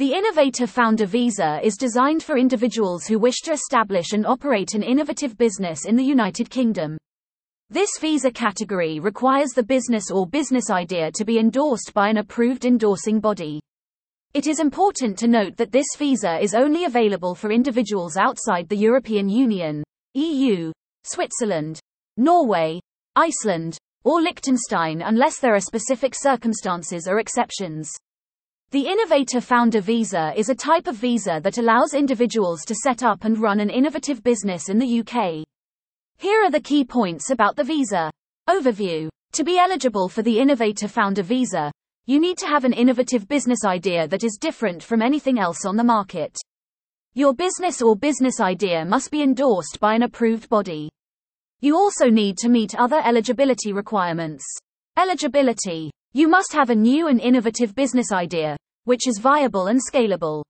The Innovator Founder Visa is designed for individuals who wish to establish and operate an innovative business in the United Kingdom. This visa category requires the business or business idea to be endorsed by an approved endorsing body. It is important to note that this visa is only available for individuals outside the European Union, EU, Switzerland, Norway, Iceland, or Liechtenstein unless there are specific circumstances or exceptions. The Innovator Founder Visa is a type of visa that allows individuals to set up and run an innovative business in the UK. Here are the key points about the visa. Overview. To be eligible for the Innovator Founder Visa, you need to have an innovative business idea that is different from anything else on the market. Your business or business idea must be endorsed by an approved body. You also need to meet other eligibility requirements. Eligibility. You must have a new and innovative business idea, which is viable and scalable.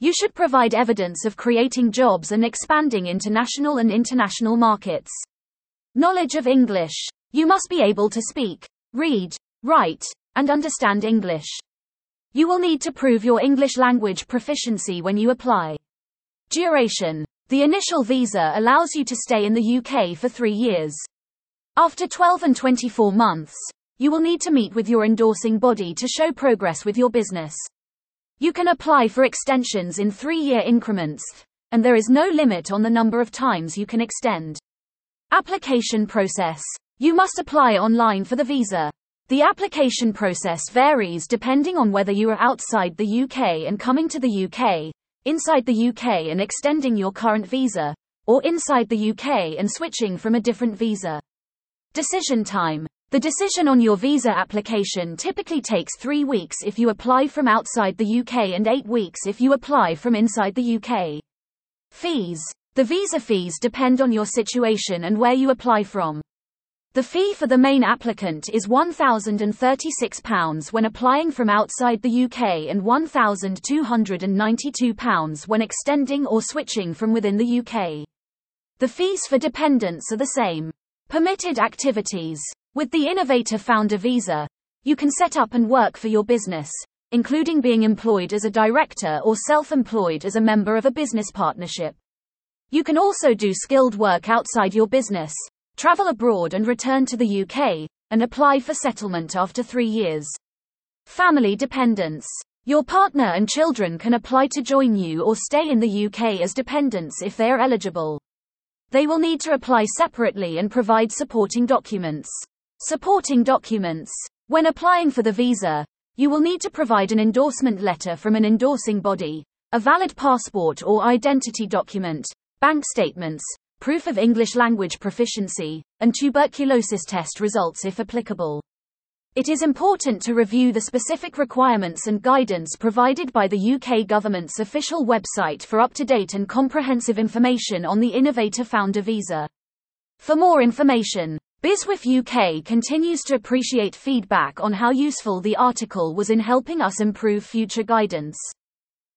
You should provide evidence of creating jobs and expanding into national and international markets. Knowledge of English. You must be able to speak, read, write, and understand English. You will need to prove your English language proficiency when you apply. Duration. The initial visa allows you to stay in the UK for three years. After 12 and 24 months, you will need to meet with your endorsing body to show progress with your business. You can apply for extensions in three year increments, and there is no limit on the number of times you can extend. Application process. You must apply online for the visa. The application process varies depending on whether you are outside the UK and coming to the UK, inside the UK and extending your current visa, or inside the UK and switching from a different visa. Decision time. The decision on your visa application typically takes three weeks if you apply from outside the UK and eight weeks if you apply from inside the UK. Fees. The visa fees depend on your situation and where you apply from. The fee for the main applicant is £1,036 when applying from outside the UK and £1,292 when extending or switching from within the UK. The fees for dependents are the same. Permitted activities. With the Innovator Founder Visa, you can set up and work for your business, including being employed as a director or self-employed as a member of a business partnership. You can also do skilled work outside your business, travel abroad and return to the UK, and apply for settlement after three years. Family dependents. Your partner and children can apply to join you or stay in the UK as dependents if they are eligible. They will need to apply separately and provide supporting documents. Supporting documents. When applying for the visa, you will need to provide an endorsement letter from an endorsing body, a valid passport or identity document, bank statements, proof of English language proficiency, and tuberculosis test results if applicable. It is important to review the specific requirements and guidance provided by the UK government's official website for up-to-date and comprehensive information on the Innovator Founder visa. For more information, BizWiff UK continues to appreciate feedback on how useful the article was in helping us improve future guidance.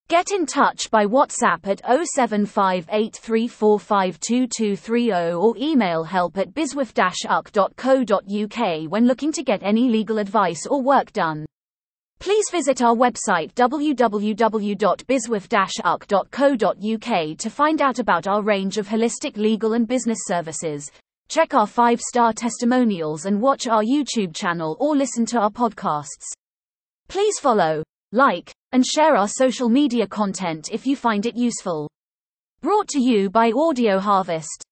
Get in touch by WhatsApp at 07583452230 or email help at bizwiff-uk when looking to get any legal advice or work done. Please visit our website www.bizwiff-uk to find out about our range of holistic legal and business services, Check our five star testimonials and watch our YouTube channel or listen to our podcasts. Please follow, like, and share our social media content if you find it useful. Brought to you by Audio Harvest.